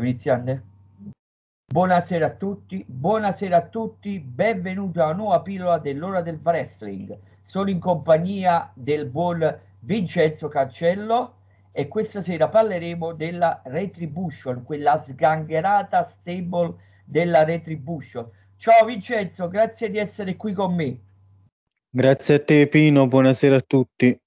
Stiamo iniziando? Buonasera a tutti, buonasera a tutti, benvenuti alla nuova pillola dell'ora del wrestling. Sono in compagnia del buon Vincenzo Cancello e questa sera parleremo della Retribution, quella sgangherata stable della Retribution. Ciao Vincenzo, grazie di essere qui con me. Grazie a te Pino, buonasera a tutti.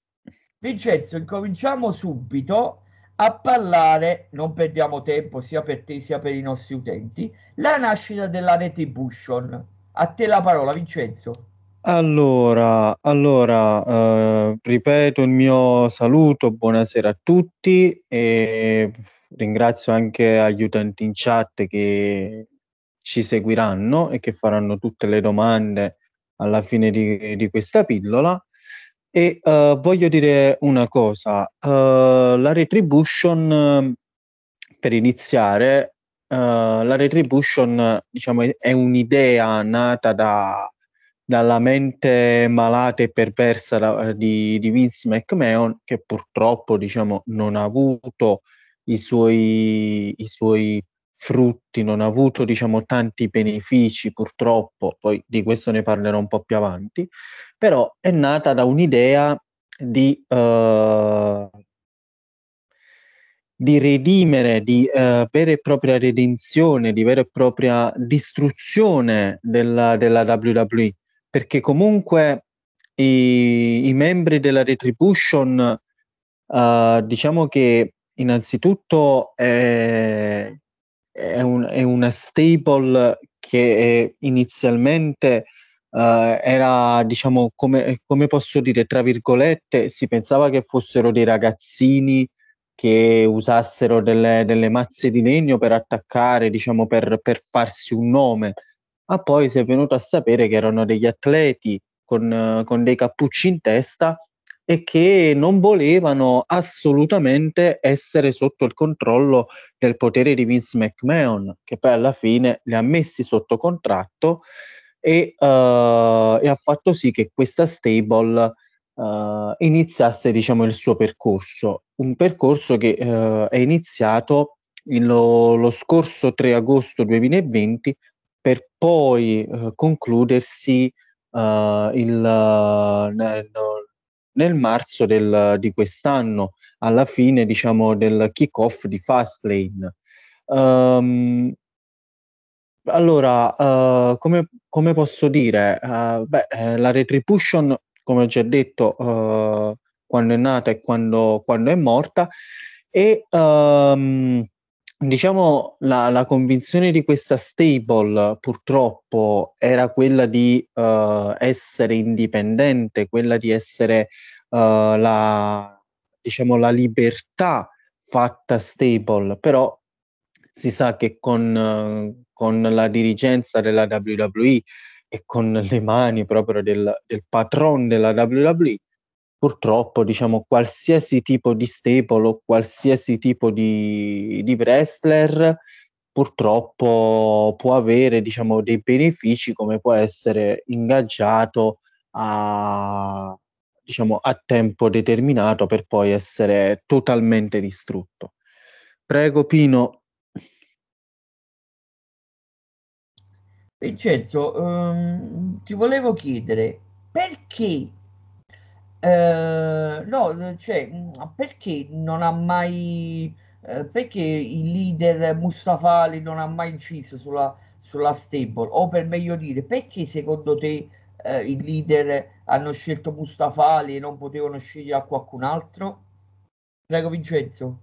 Vincenzo, incominciamo subito a parlare, non perdiamo tempo sia per te sia per i nostri utenti, la nascita della Retribution. A te la parola, Vincenzo. Allora, allora eh, ripeto il mio saluto, buonasera a tutti e ringrazio anche agli utenti in chat che ci seguiranno e che faranno tutte le domande alla fine di, di questa pillola. E uh, voglio dire una cosa, uh, la retribution, per iniziare, uh, la retribution diciamo, è un'idea nata da, dalla mente malata e perversa da, di, di, Vince McMahon che purtroppo diciamo, non ha avuto i suoi, i suoi frutti, non ha avuto diciamo, tanti benefici purtroppo, poi di questo ne parlerò un po' più avanti, però è nata da un'idea di, uh, di redimere, di uh, vera e propria redenzione, di vera e propria distruzione della, della WWE, perché comunque i, i membri della Retribution, uh, diciamo che innanzitutto è, è, un, è una stable che inizialmente Uh, era, diciamo, come, come, posso dire, tra virgolette, si pensava che fossero dei ragazzini che usassero delle, delle mazze di legno per attaccare, diciamo, per, per, farsi un nome. Ma poi si è venuto a sapere che erano degli atleti con, con dei cappucci in testa e che non volevano assolutamente essere sotto il controllo del potere di Vince McMahon, che poi alla fine li ha messi sotto contratto e, uh, e ha fatto sì che questa stable uh, iniziasse diciamo, il suo percorso, un percorso che uh, è iniziato lo, lo, scorso 3 agosto 2020 per poi concludersi il, nel, nel, marzo del, di quest'anno, alla fine diciamo, del kick-off di Fastlane. Um, allora, uh, come, come, posso dire? Uh, beh, eh, la retribution, come ho già detto, uh, quando è nata e quando, quando è morta, e um, diciamo la, la, convinzione di questa stable purtroppo era quella di essere indipendente, quella di essere la, diciamo, la libertà fatta stable, però si sa che con, con la dirigenza della WWE e con le mani proprio del, del patron della WWE, purtroppo diciamo qualsiasi tipo di staple o qualsiasi tipo di, di wrestler purtroppo può avere diciamo dei benefici come può essere ingaggiato a, diciamo, a tempo determinato per poi essere totalmente distrutto. Prego Pino, Vincenzo, um, ti volevo chiedere perché, uh, no, cioè, perché non ha mai, uh, perché il leader Mustafali non ha mai inciso sulla, sulla stable, o per meglio dire, perché secondo te uh, il leader hanno scelto Mustafali e non potevano scegliere qualcun altro? Prego Vincenzo.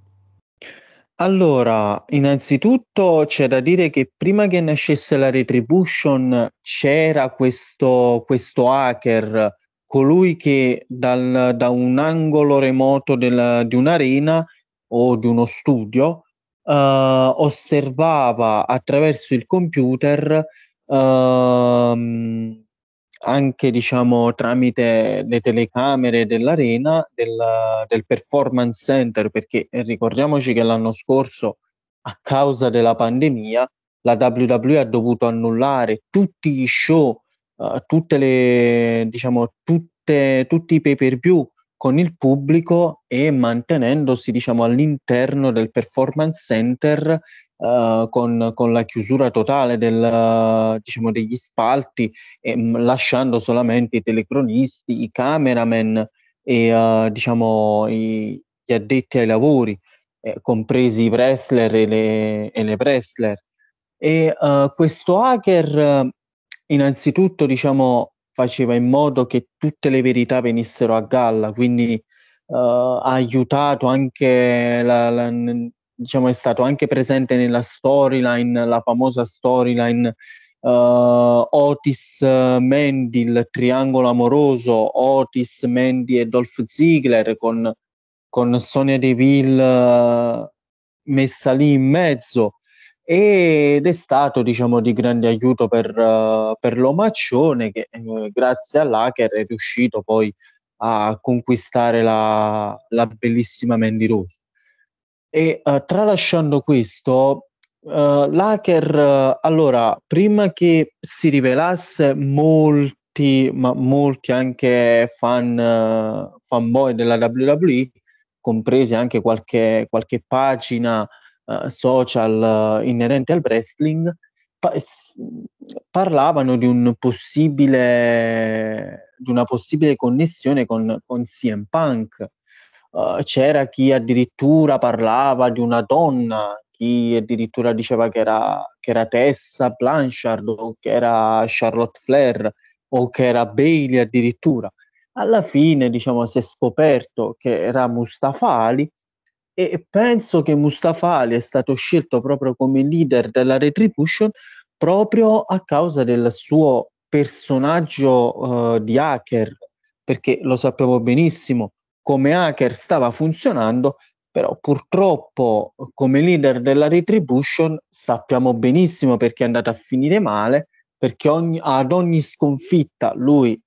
Allora, innanzitutto c'è da dire che prima che nascesse la Retribution c'era questo, questo hacker, colui che dal, da un angolo remoto della, di un'arena o di uno studio uh, osservava attraverso il computer uh, anche diciamo tramite le telecamere dell'arena del, del performance center perché ricordiamoci che l'anno scorso a causa della pandemia la WWE ha dovuto annullare tutti gli show uh, tutte le diciamo tutte, tutti i pay per view con il pubblico e mantenendosi diciamo all'interno del performance center uh, con, con, la chiusura totale del, diciamo, degli spalti, e, mh, lasciando solamente i telecronisti, i cameraman e uh, diciamo, i, gli addetti ai lavori, eh, compresi i wrestler e le, e le wrestler. E uh, questo hacker innanzitutto diciamo, faceva in modo che tutte le verità venissero a galla, quindi uh, ha aiutato anche la, la, diciamo, è stato anche presente nella storyline, la famosa storyline uh, Otis Mandy, il triangolo amoroso, Otis, Mandy e Dolph Ziggler con, con Sonia Deville messa lì in mezzo ed è stato diciamo di grande aiuto per, uh, per l'omaccione che eh, grazie all'hacker è riuscito poi a conquistare la, la bellissima Mandy Rose. E uh, tralasciando questo, uh, l'hacker, allora, prima che si rivelasse molti, ma molti anche fan, fanboy della WWE, compresi anche qualche, qualche pagina social inerente al wrestling, pa- parlavano di un possibile di una possibile connessione con, con CM Punk. Uh, c'era chi addirittura parlava di una donna, chi addirittura diceva che era, che era Tessa Blanchard o che era Charlotte Flair o che era Bailey addirittura. Alla fine, diciamo, si è scoperto che era Mustafa Ali e penso che Mustafa Ali è stato scelto proprio come leader della Retribution proprio a causa del suo personaggio uh, di hacker, perché lo sappiamo benissimo come hacker stava funzionando, però purtroppo come leader della Retribution sappiamo benissimo perché è andata a finire male, perché ogni, ad ogni sconfitta lui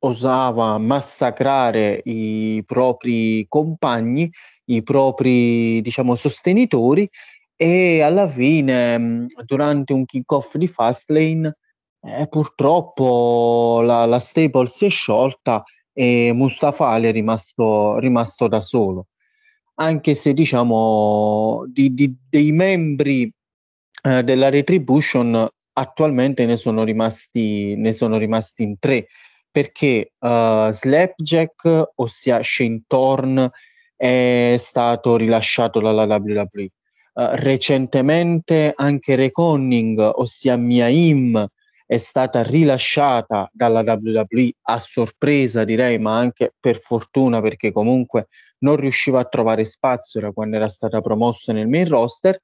osava massacrare i propri compagni, i propri diciamo sostenitori e alla fine durante un kick-off di Fastlane eh, purtroppo la, la stable si è sciolta e Mustafa Ali è rimasto, rimasto da solo. Anche se diciamo di, di, dei membri eh, della Retribution attualmente ne sono rimasti, ne sono rimasti in tre perché uh, Slapjack, ossia Shane Thorne, è stato rilasciato dalla WWE. Uh, recentemente anche Reconning, ossia Mia Im, è stata rilasciata dalla WWE a sorpresa direi, ma anche per fortuna perché comunque non riusciva a trovare spazio da quando era stata promossa nel main roster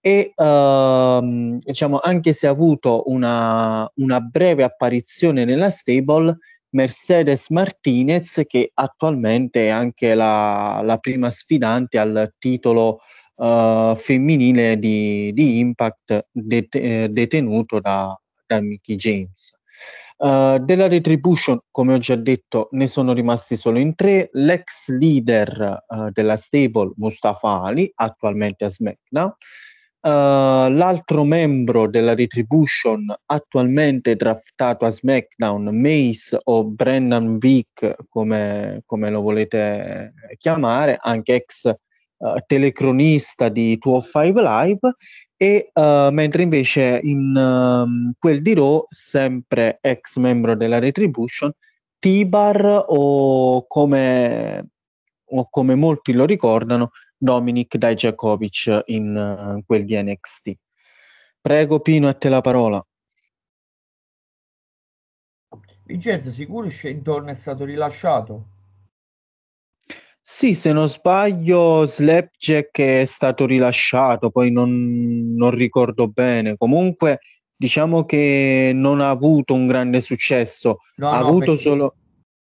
e uh, diciamo anche se ha avuto una, una breve apparizione nella stable Mercedes Martinez che attualmente è anche la, la prima sfidante al titolo uh, femminile di, di Impact det- eh, detenuto da, da Mickey James. Uh, della Retribution, come ho già detto, ne sono rimasti solo in tre. L'ex leader uh, della stable, Mustafa Ali, attualmente a SmackDown. Uh, l'altro membro della Retribution, attualmente draftato a SmackDown, Mace o Brendan Vick, come, come lo volete chiamare, anche ex telecronista di 205 Live e uh, mentre invece in uh, quel di Raw, sempre ex membro della Retribution, Tibar o come, o come molti lo ricordano, Dominic Dijakovic in uh, quel di NXT. Prego Pino, a te la parola. Vincenzo, sicuro Shenton è stato rilasciato? Sì, se non sbaglio, Slapjack è stato rilasciato, poi non, non ricordo bene. Comunque, diciamo che non ha avuto un grande successo. No, ha no, avuto perché... solo.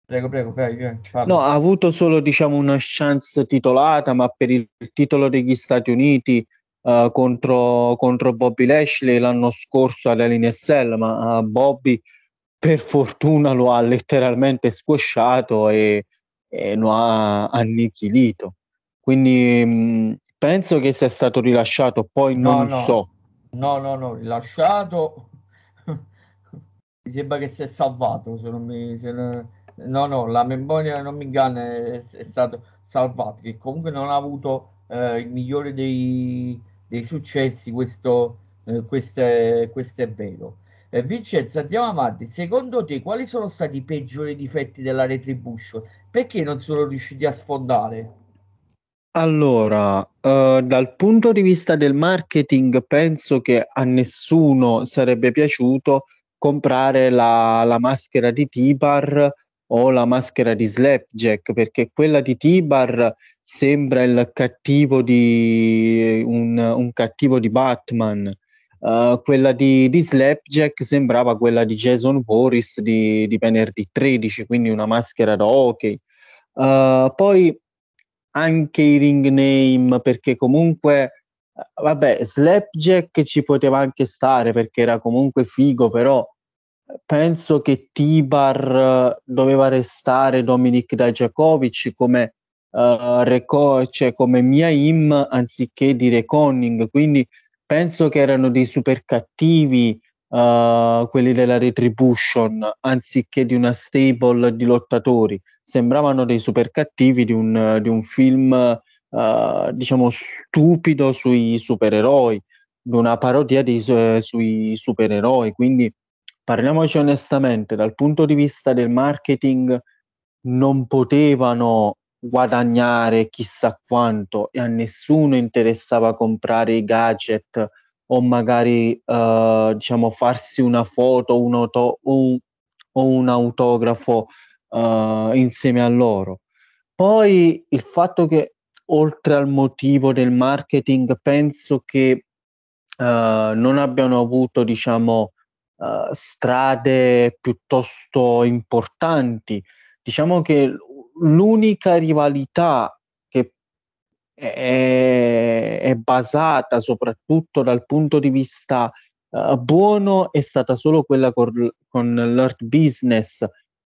Prego, prego, prego. No, ha avuto solo, diciamo, una chance titolata, ma per il titolo degli Stati Uniti uh, contro, contro Bobby Lashley l'anno scorso all'LNSL, ma uh, Bobby per fortuna lo ha letteralmente squasciato e e lo ha annichilito. Quindi mh, penso che sia stato rilasciato, poi no, non no. so. No, no, no, rilasciato. mi sembra che si è salvato. Se non mi, se non... No, no, la memoria non mi inganna, è, è stato salvato. Che comunque non ha avuto eh, il migliore dei, dei successi, questo, eh, questo, è, questo è vero. Eh, Vincenzo, andiamo avanti. Secondo te, quali sono stati i peggiori difetti della Retribution? Perché non sono riusciti a sfondare? Allora, uh, dal punto di vista del marketing, penso che a nessuno sarebbe piaciuto comprare la, la maschera di T-Bar o la maschera di Slapjack, perché quella di T-Bar sembra il cattivo di un, un cattivo di Batman. Uh, quella di, di, Slapjack sembrava quella di Jason Boris di, di venerdì 13, quindi una maschera da hockey. Uh, poi anche i ring name, perché comunque, vabbè, Slapjack ci poteva anche stare perché era comunque figo, però penso che Tibar doveva restare Dominic Dajakovic come uh, reco- cioè come Im anziché di Reconning, quindi penso che erano dei super cattivi uh, quelli della Retribution anziché di una stable di lottatori sembravano dei super cattivi di un, di un film, uh, diciamo, stupido sui supereroi, di una parodia dei, sui supereroi. Quindi parliamoci onestamente, dal punto di vista del marketing non potevano guadagnare chissà quanto e a nessuno interessava comprare i gadget o magari uh, diciamo farsi una foto un auto- un, o un autografo uh, insieme a loro. Poi il fatto che oltre al motivo del marketing penso che uh, non abbiano avuto diciamo uh, strade piuttosto importanti. Diciamo che l'unica rivalità che è, è basata soprattutto dal punto di vista uh, buono è stata solo quella con, con l'Earth Business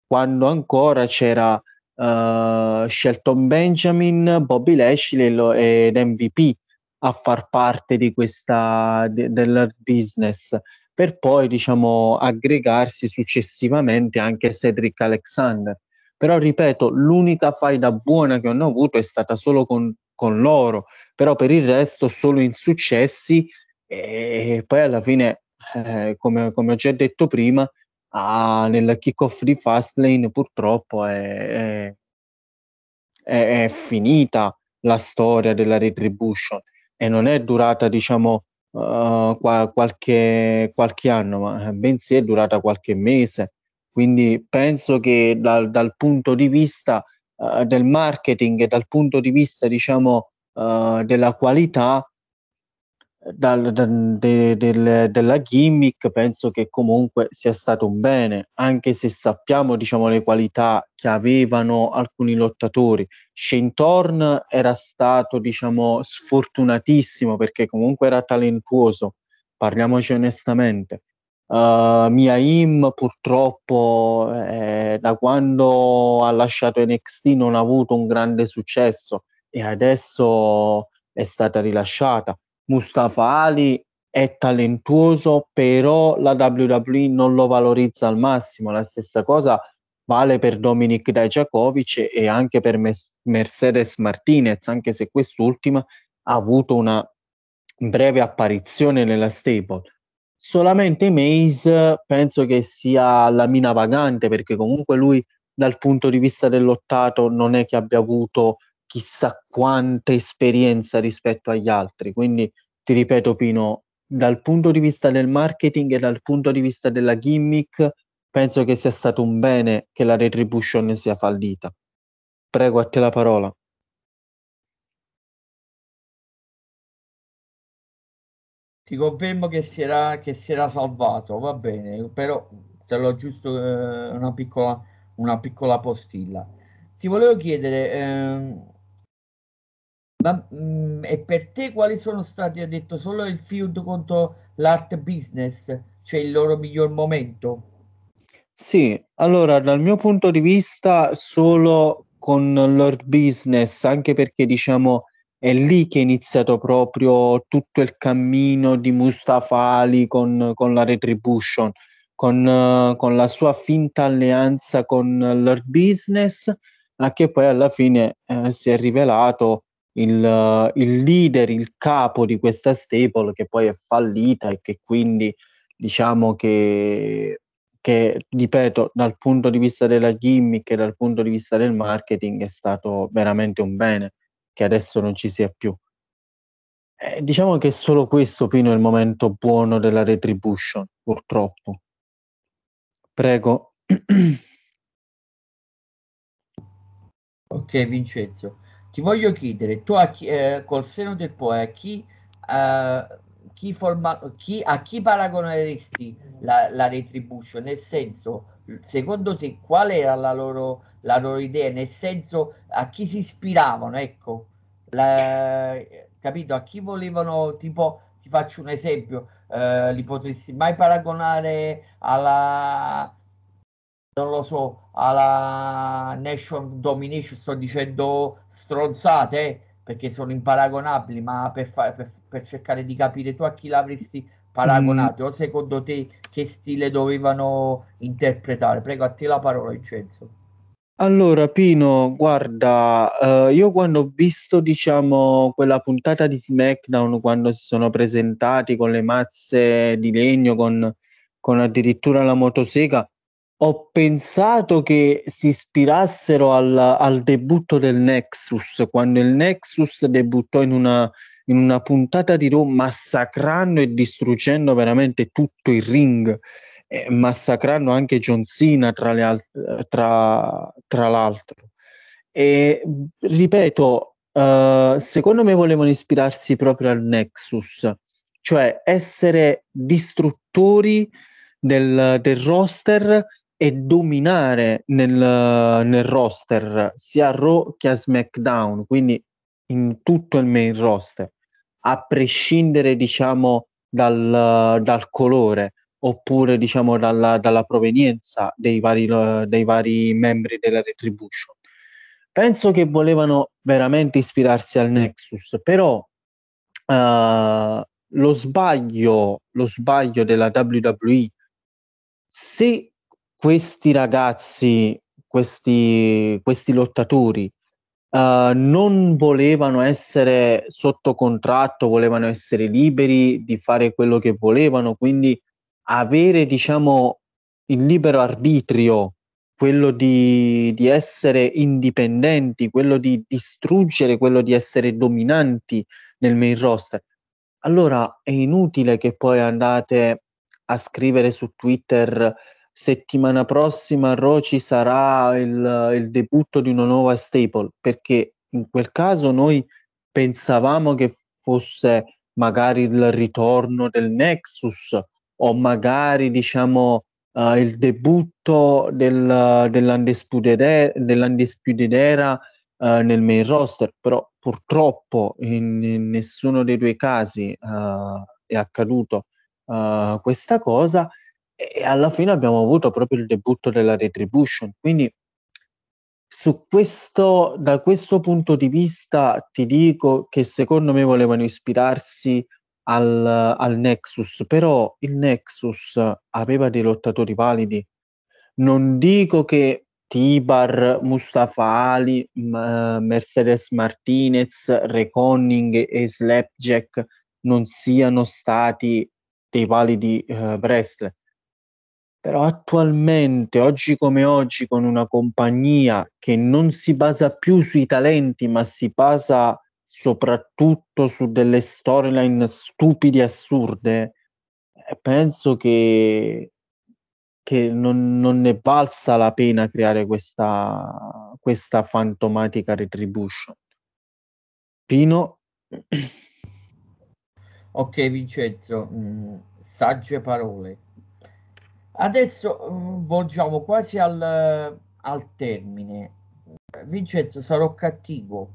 quando ancora c'era uh, Shelton Benjamin, Bobby Lashley ed MVP a far parte di questa de, del business per poi diciamo aggregarsi successivamente anche Cedric Alexander. Però ripeto l'unica faida buona che hanno avuto è stata solo con, con loro però per il resto solo insuccessi e poi alla fine eh, come, come ho già detto prima ah, nel kickoff di Fastlane purtroppo è, è, è, finita la storia della retribution e non è durata diciamo uh, qua, qualche, qualche anno ma bensì è durata qualche mese. Quindi penso che dal, dal punto di vista uh, del marketing e dal punto di vista diciamo uh, della qualità dal, da, de, del, della gimmick penso che comunque sia stato un bene, anche se sappiamo diciamo, le qualità che avevano alcuni lottatori. Shane Thorn era stato diciamo, sfortunatissimo perché comunque era talentuoso, parliamoci onestamente. Uh, Mia Im purtroppo eh, da quando ha lasciato NXT non ha avuto un grande successo e adesso è stata rilasciata Mustafa Ali è talentuoso, però la WWE non lo valorizza al massimo. La stessa cosa vale per Dominic Dajakovic e anche per Mes- Mercedes Martinez, anche se quest'ultima ha avuto una breve apparizione nella stable. Solamente Maze penso che sia la mina vagante perché comunque lui dal punto di vista del lottato non è che abbia avuto chissà quanta esperienza rispetto agli altri. Quindi ti ripeto, Pino, dal punto di vista del marketing e dal punto di vista della gimmick, penso che sia stato un bene che la retribution sia fallita. Prego a te la parola. Ti confermo che si era, che si era salvato, va bene, però te l'ho giusto eh, una, piccola, una piccola postilla. Ti volevo chiedere, eh, ma, mh, mm, e per te quali sono stati, ha detto, solo il feud contro l'art business, cioè il loro miglior momento? Sì, allora dal mio punto di vista solo con l'art business, anche perché diciamo è lì che è iniziato proprio tutto il cammino di Mustafa Ali con, con la Retribution, con, con, la sua finta alleanza con l'art business, a che poi alla fine eh, si è rivelato il, il leader, il capo di questa stable che poi è fallita e che quindi diciamo che, che, ripeto, dal punto di vista della gimmick e dal punto di vista del marketing è stato veramente un bene che adesso non ci sia più. Eh, diciamo che solo questo, Pino, è il momento buono della retribution, purtroppo. Prego. ok, Vincenzo. Ti voglio chiedere, tu a chi, eh, col seno del poi, a chi, eh, chi, forma, chi, a chi paragoneresti la, la retribution? Nel senso, secondo te, qual era la loro, la loro idea? Nel senso, a chi si ispiravano? Ecco, la, capito? A chi volevano, tipo, ti faccio un esempio, eh, li potresti mai paragonare alla non lo so, alla Nation Domination, sto dicendo stronzate, perché sono imparagonabili, ma per, fa- per, per, cercare di capire tu a chi l'avresti paragonato, mm. o secondo te che stile dovevano interpretare? Prego, a te la parola, Vincenzo. Allora, Pino, guarda, eh, io quando ho visto, diciamo, quella puntata di SmackDown, quando si sono presentati con le mazze di legno, con, con addirittura la motosega, ho pensato che si ispirassero al, al, debutto del Nexus, quando il Nexus debuttò in una, in una puntata di Raw massacrando e distruggendo veramente tutto il ring, eh, massacrando anche John Cena tra, le alt- tra, tra l'altro. E ripeto, uh, secondo me volevano ispirarsi proprio al Nexus, cioè essere distruttori del, del roster e dominare nel, nel roster sia a Raw che a SmackDown, quindi in tutto il main roster, a prescindere diciamo dal, dal colore oppure diciamo dalla, dalla provenienza dei vari, dei vari membri della Retribution. Penso che volevano veramente ispirarsi al Nexus, però uh, lo sbaglio, lo sbaglio della WWE, se questi ragazzi, questi, questi lottatori, uh, non volevano essere sotto contratto, volevano essere liberi di fare quello che volevano, quindi avere, diciamo, il libero arbitrio, quello di, di essere indipendenti, quello di distruggere, quello di essere dominanti nel main roster. Allora è inutile che poi andate a scrivere su Twitter settimana prossima a ci sarà il, il debutto di una nuova staple, perché in quel caso noi pensavamo che fosse magari il ritorno del Nexus o magari diciamo uh, il debutto del, dell'Undisputed, dell'Undisputed Era uh, nel main roster, però purtroppo in, in nessuno dei due casi uh, è accaduto questa cosa e alla fine abbiamo avuto proprio il debutto della Retribution. Quindi su questo, da questo punto di vista ti dico che secondo me volevano ispirarsi al, al Nexus, però il Nexus aveva dei lottatori validi. Non dico che Tibar, Mustafa Ali, Mercedes Martinez, Reconning e Slapjack non siano stati dei validi uh, wrestler però attualmente, oggi come oggi, con una compagnia che non si basa più sui talenti, ma si basa soprattutto su delle storyline stupide assurde, eh, penso che, che non, non, ne valsa la pena creare questa, questa fantomatica retribution. Pino? Ok Vincenzo, mh, mm, sagge parole. Adesso uh, volgiamo quasi al, al termine. Vincenzo, sarò cattivo.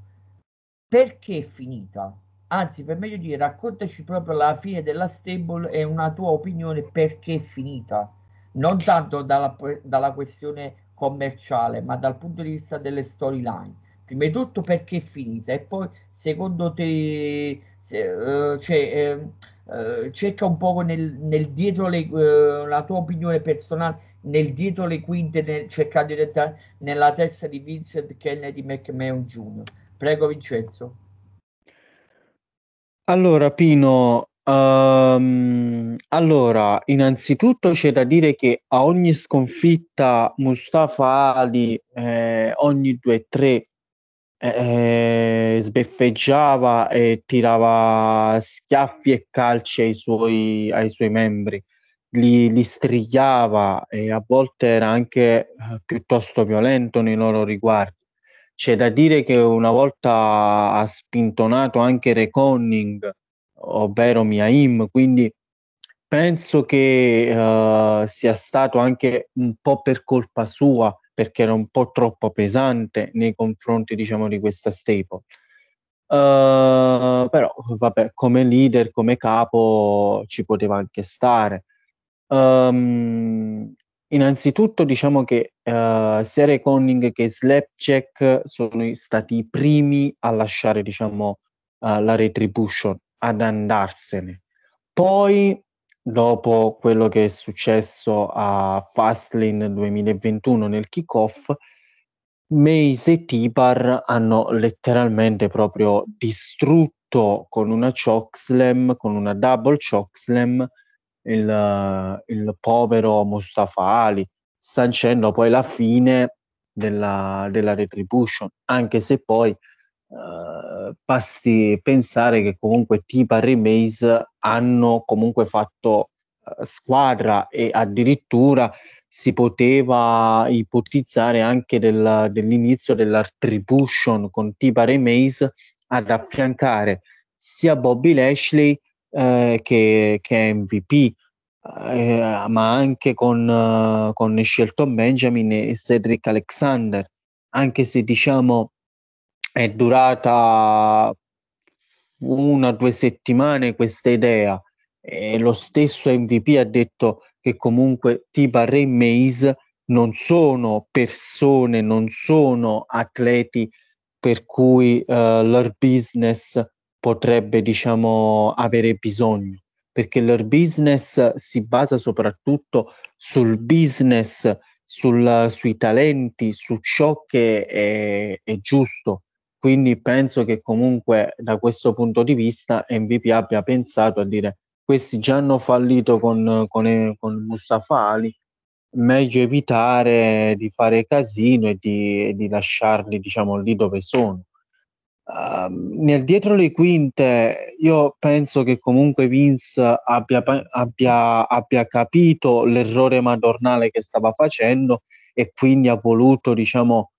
Perché è finita? Anzi, per meglio dire, raccontaci proprio la fine della stable e una tua opinione perché è finita. Non tanto dalla, dalla questione commerciale, ma dal punto di vista delle storyline. Prima di tutto perché è finita e poi secondo te se, uh, cioè, uh, eh, cerca un po' nel, nel dietro le, uh, la tua opinione personale nel dietro le quinte nel, cercare di entrare nella testa di Vincent Kennedy McMahon Jr. Prego Vincenzo. Allora, Pino, um, allora, innanzitutto c'è da dire che a ogni sconfitta Mustafa Ali, eh, ogni 2-3, eh, sbeffeggiava e tirava schiaffi e calci ai suoi, ai suoi membri, li, li strigliava e a volte era anche eh, piuttosto violento nei loro riguardi. C'è da dire che una volta ha spintonato anche Reconning, ovvero Miaim, quindi penso che uh, sia stato anche un po' per colpa sua, perché era un po' troppo pesante nei confronti, diciamo, di questa staple. Uh, però, vabbè, come leader, come capo, ci poteva anche stare. Um, Innanzitutto diciamo che uh, sia Ray che Slapjack sono stati i primi a lasciare diciamo, uh, la Retribution, ad andarsene. Poi, dopo quello che è successo a Fastlane 2021 nel kickoff, Mace e Tipar hanno letteralmente proprio distrutto con una chokeslam, con una double chokeslam, il, il povero Mustafa Ali, sancendo poi la fine della, della retribution, anche se poi basti pensare che comunque Tipa e Maze hanno comunque fatto uh, squadra e addirittura si poteva ipotizzare anche del, dell'inizio della retribution con Tipa e Maze ad affiancare sia Bobby Lashley eh, che, che MVP, eh, ma anche con, uh, con Shelton Benjamin e Cedric Alexander, anche se diciamo è durata una o due settimane questa idea e lo stesso MVP ha detto che comunque Tiba Ray Mays non sono persone, non sono atleti per cui uh, loro business potrebbe diciamo avere bisogno perché il business si basa soprattutto sul business, sul, sui talenti, su ciò che è, è, giusto. Quindi penso che comunque da questo punto di vista MVP abbia pensato a dire questi già hanno fallito con, con, con Mustafa Ali, meglio evitare di fare casino e di, di lasciarli diciamo lì dove sono Uh, nel dietro le quinte, io penso che comunque Vince abbia, abbia, abbia, capito l'errore madornale che stava facendo e quindi ha voluto, diciamo,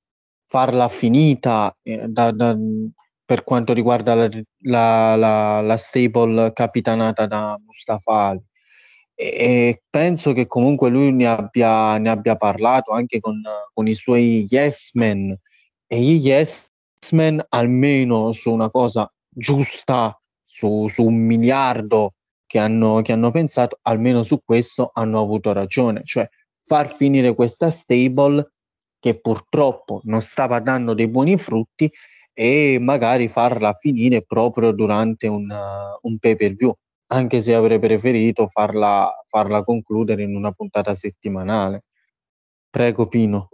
farla finita eh, da, da, per quanto riguarda la, la, la, la, stable capitanata da Mustafa Ali. E, e, penso che comunque lui ne abbia, ne abbia parlato anche con, con i suoi yes men e gli yes X-Men almeno su una cosa giusta, su, su un miliardo che hanno, che hanno pensato, almeno su questo hanno avuto ragione, cioè far finire questa stable che purtroppo non stava dando dei buoni frutti e magari farla finire proprio durante un, uh, un pay per view, anche se avrei preferito farla, farla concludere in una puntata settimanale. Prego Pino.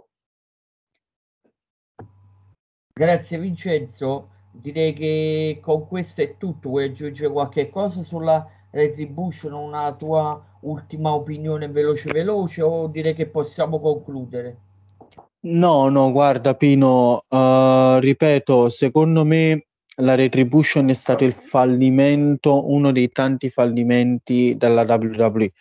Grazie Vincenzo, direi che con questo è tutto. Vuoi aggiungere qualche cosa sulla Retribution, una tua ultima opinione veloce veloce o direi che possiamo concludere? No, no, guarda Pino, uh, ripeto, secondo me la Retribution è stato il fallimento, uno dei tanti fallimenti della WWE.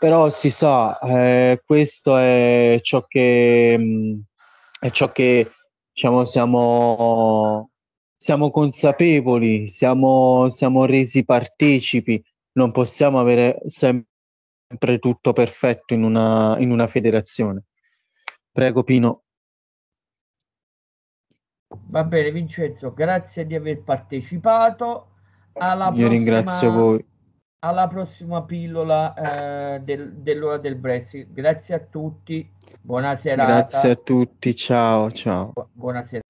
Però si sa, eh, questo è ciò che, mh, mm, è ciò che diciamo, siamo, siamo consapevoli, siamo, siamo resi partecipi, non possiamo avere sempre tutto perfetto in una, in una federazione. Prego Pino. Va bene Vincenzo, grazie di aver partecipato. Alla Io prossima, ringrazio voi. Alla prossima pillola eh, del, dell'ora del wrestling. Grazie a tutti. Buonasera. Grazie a tutti, ciao ciao. Buonasera.